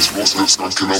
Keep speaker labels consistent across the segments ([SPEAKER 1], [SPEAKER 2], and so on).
[SPEAKER 1] las voces cancelan.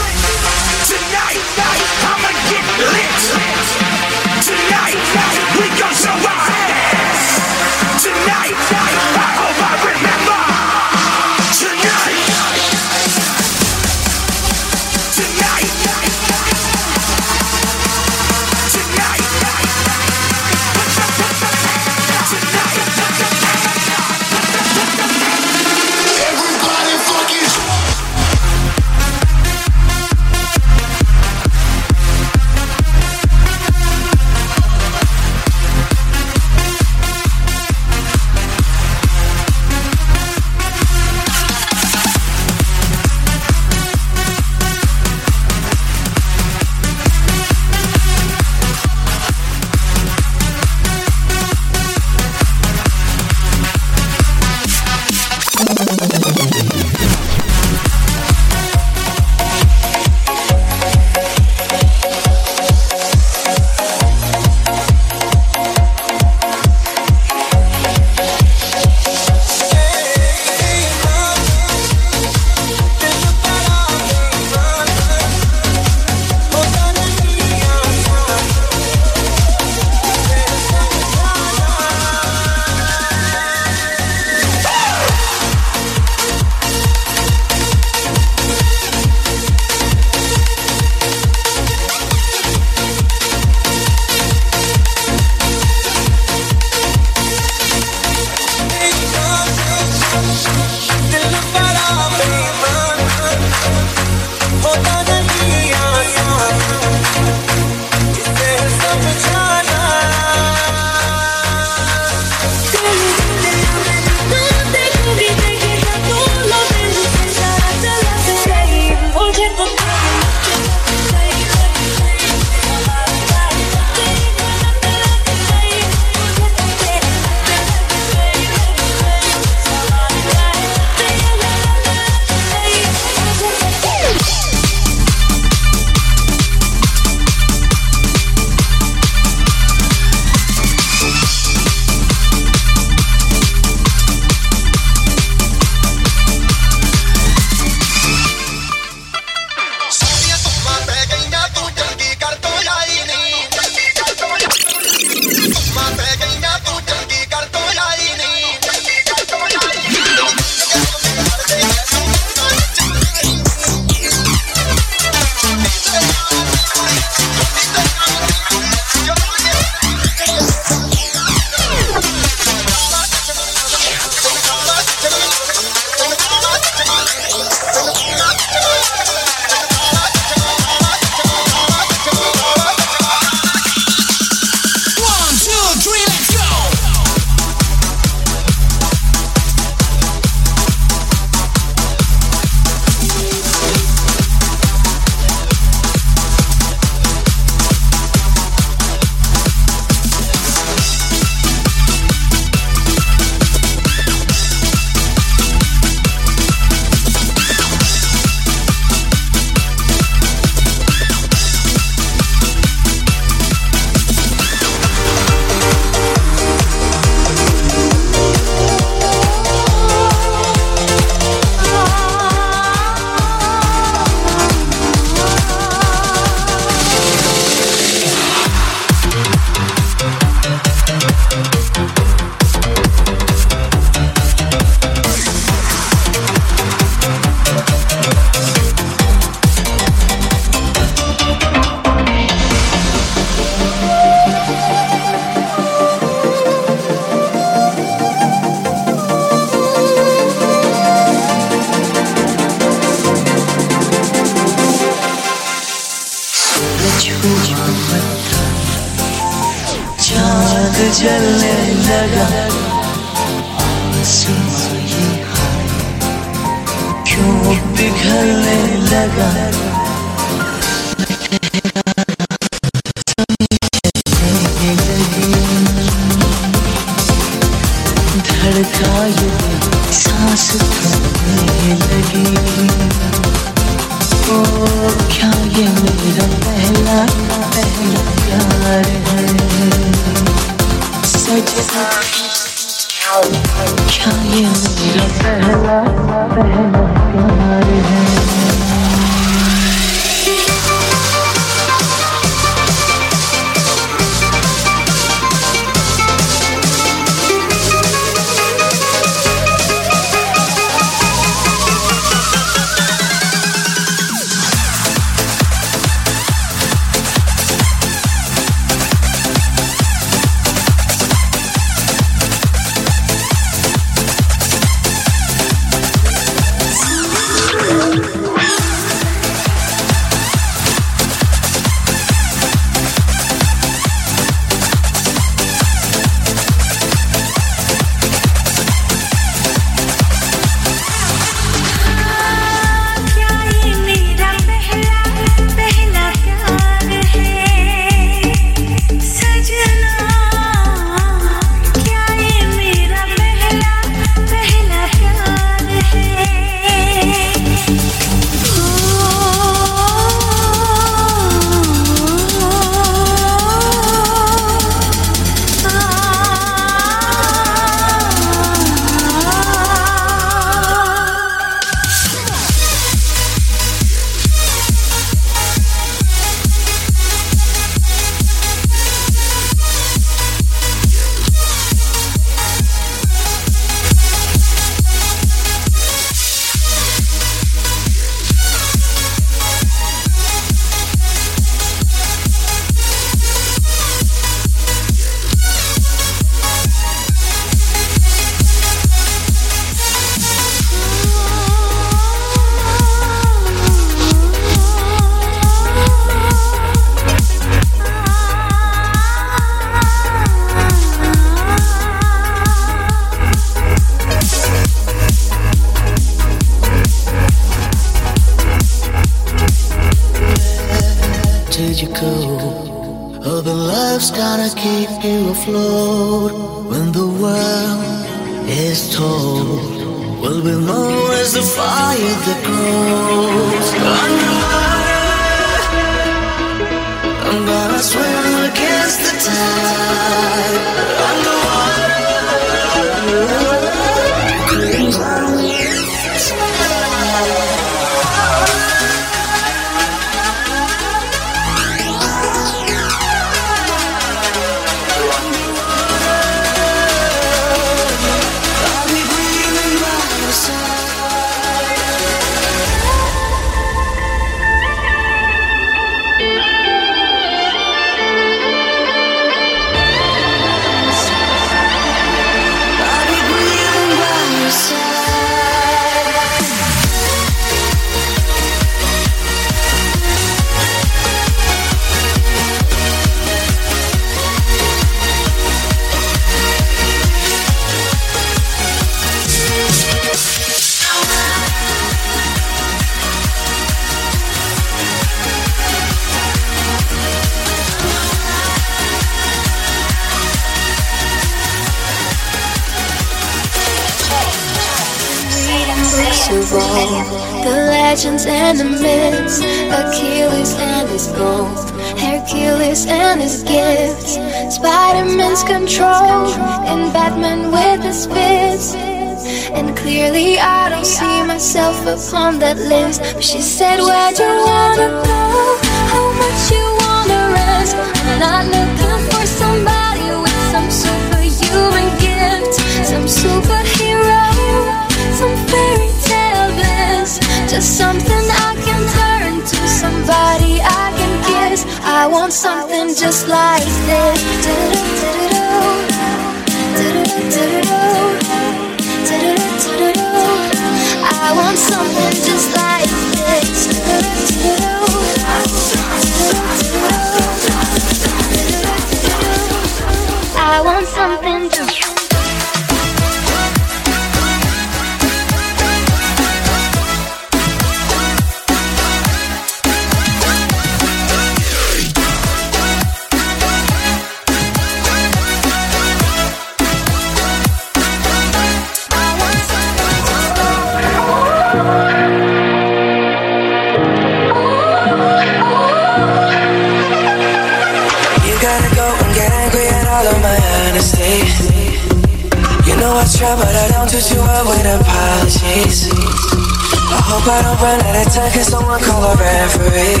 [SPEAKER 1] Try, but I don't do too well with apologies. I hope I don't run out of time, can someone call a referee?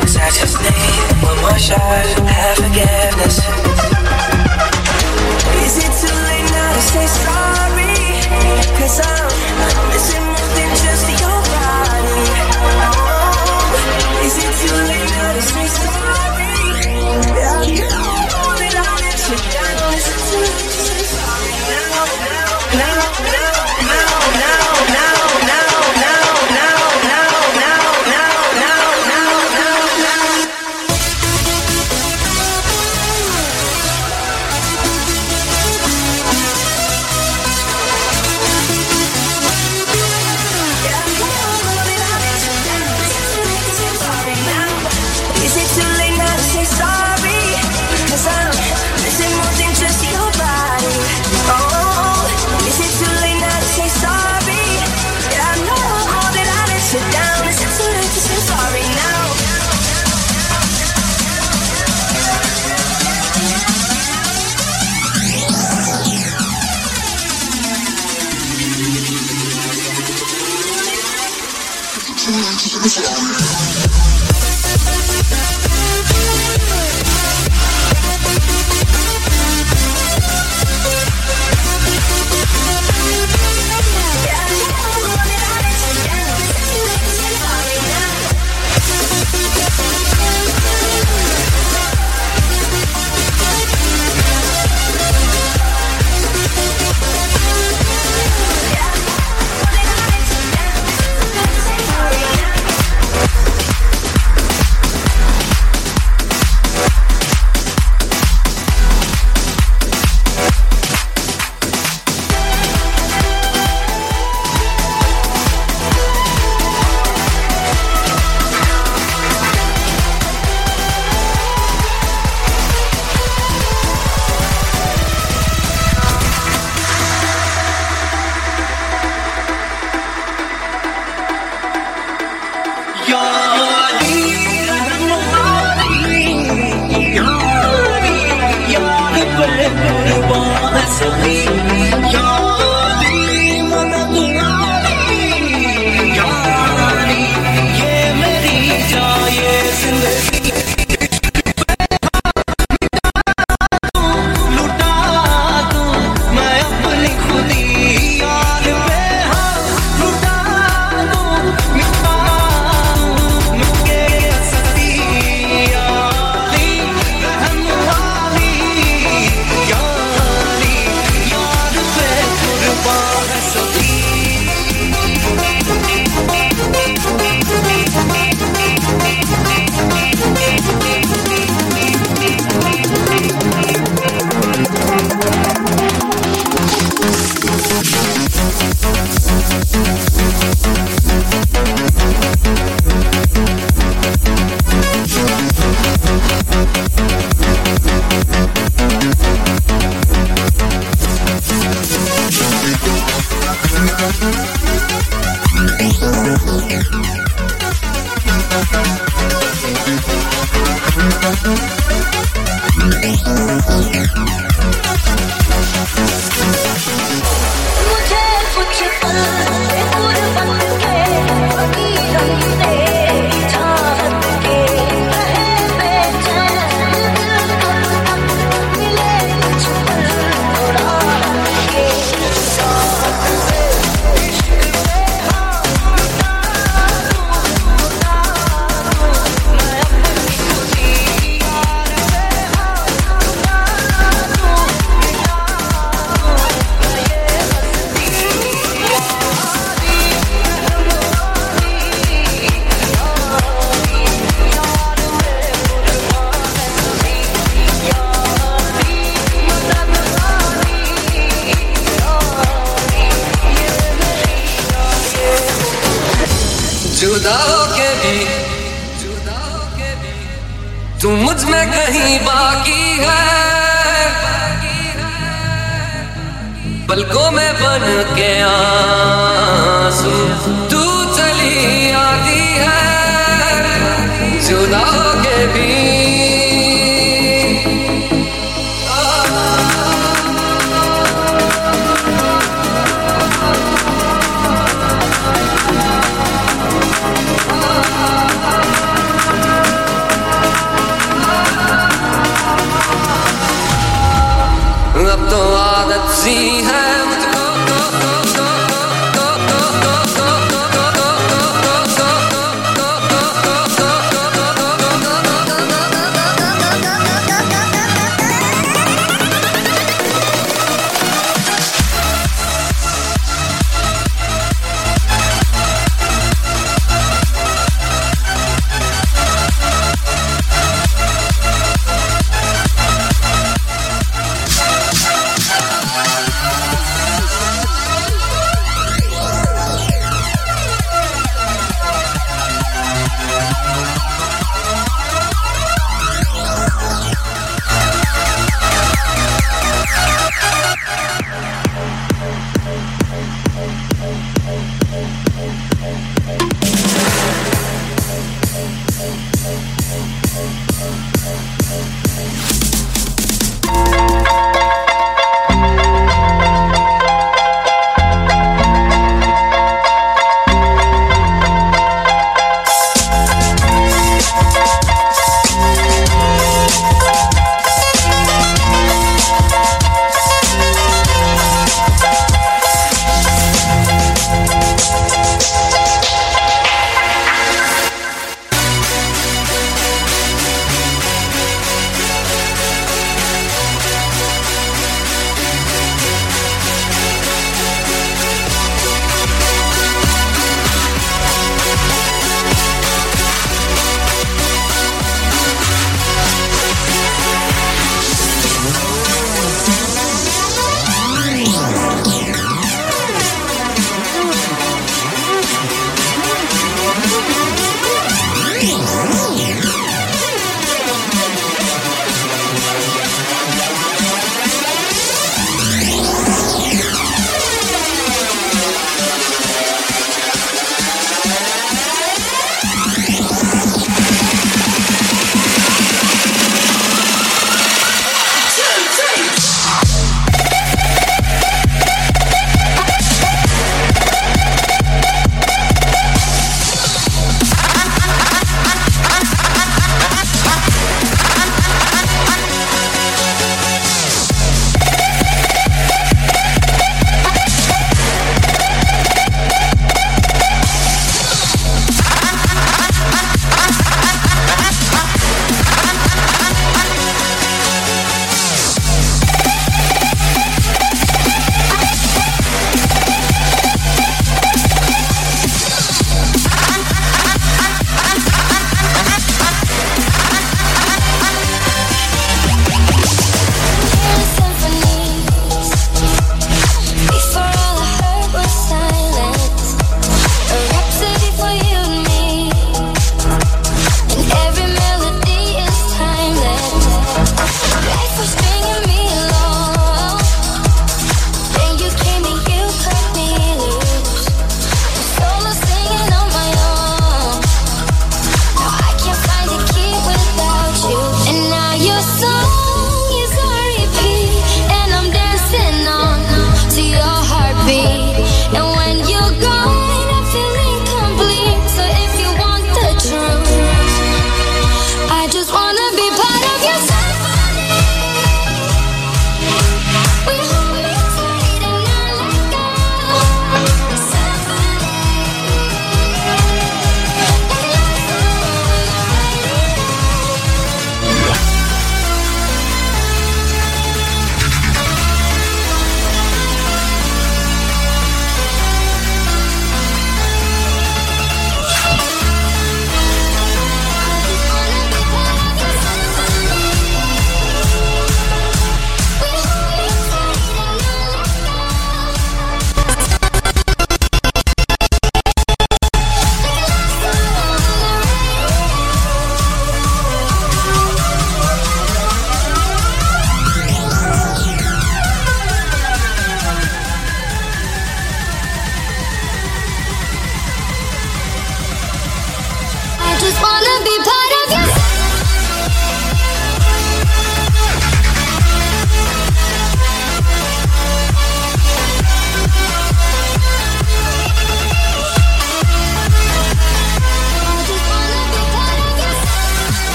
[SPEAKER 1] Cause I just need one more shot, have forgiveness. Is it too late now to say sorry? Cause I'm missing more than just your body. Oh, is it too late now to say sorry? Yeah, I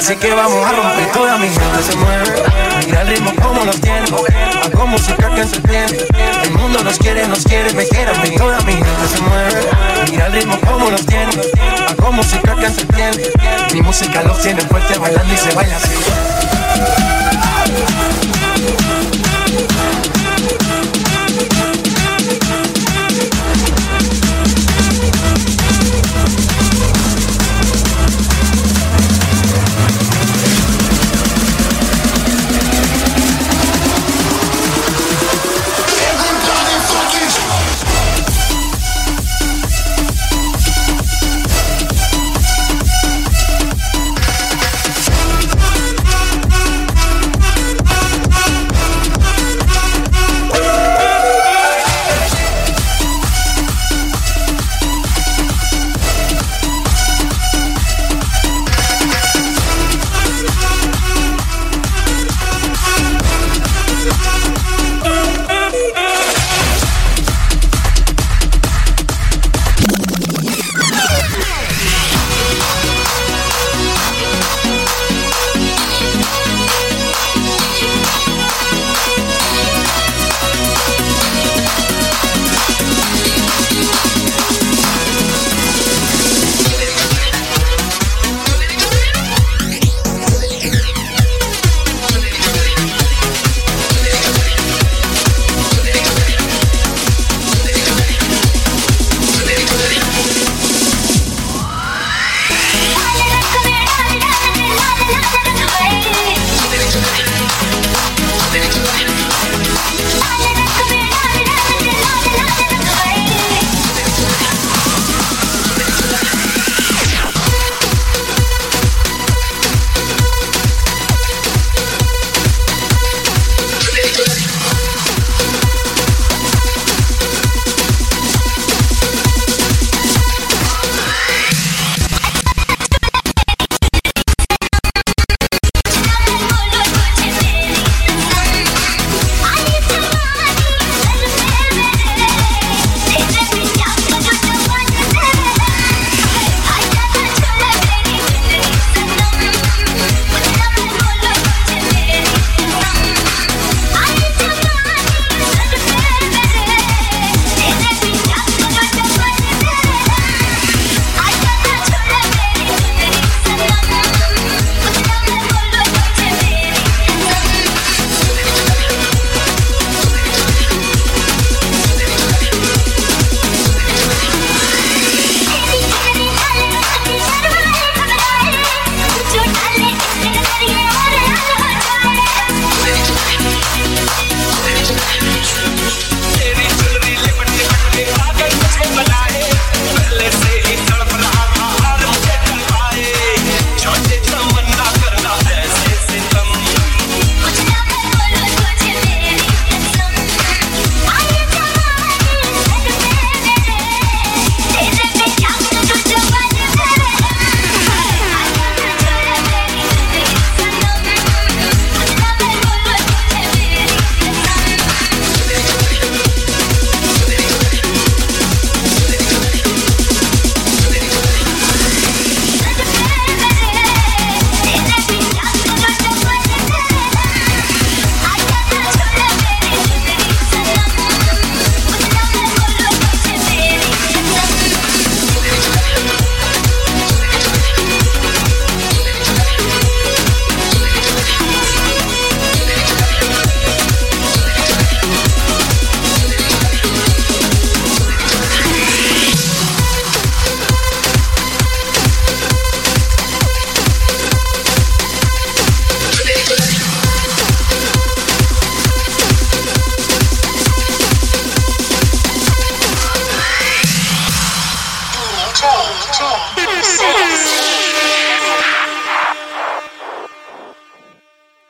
[SPEAKER 2] así que vamos a romper toda mi gente. Se mueve.